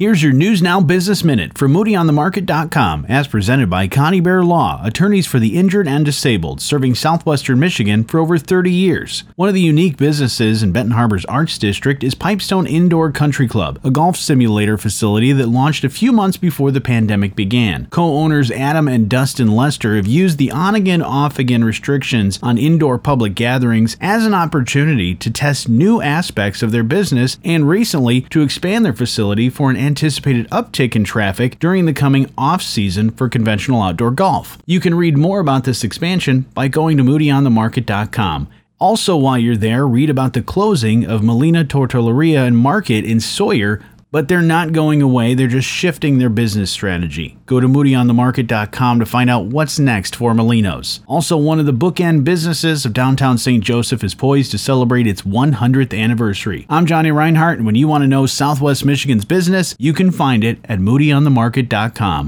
Here's your News Now Business Minute from MoodyOnTheMarket.com, as presented by Connie Bear Law, attorneys for the injured and disabled, serving southwestern Michigan for over 30 years. One of the unique businesses in Benton Harbor's Arts District is Pipestone Indoor Country Club, a golf simulator facility that launched a few months before the pandemic began. Co owners Adam and Dustin Lester have used the on again, off again restrictions on indoor public gatherings as an opportunity to test new aspects of their business and recently to expand their facility for an anticipated uptick in traffic during the coming off season for conventional outdoor golf. You can read more about this expansion by going to moodyonthemarket.com. Also, while you're there, read about the closing of Molina Tortilleria and Market in Sawyer but they're not going away, they're just shifting their business strategy. Go to moodyonthemarket.com to find out what's next for Molinos. Also, one of the bookend businesses of downtown St. Joseph is poised to celebrate its 100th anniversary. I'm Johnny Reinhardt, and when you want to know Southwest Michigan's business, you can find it at moodyonthemarket.com.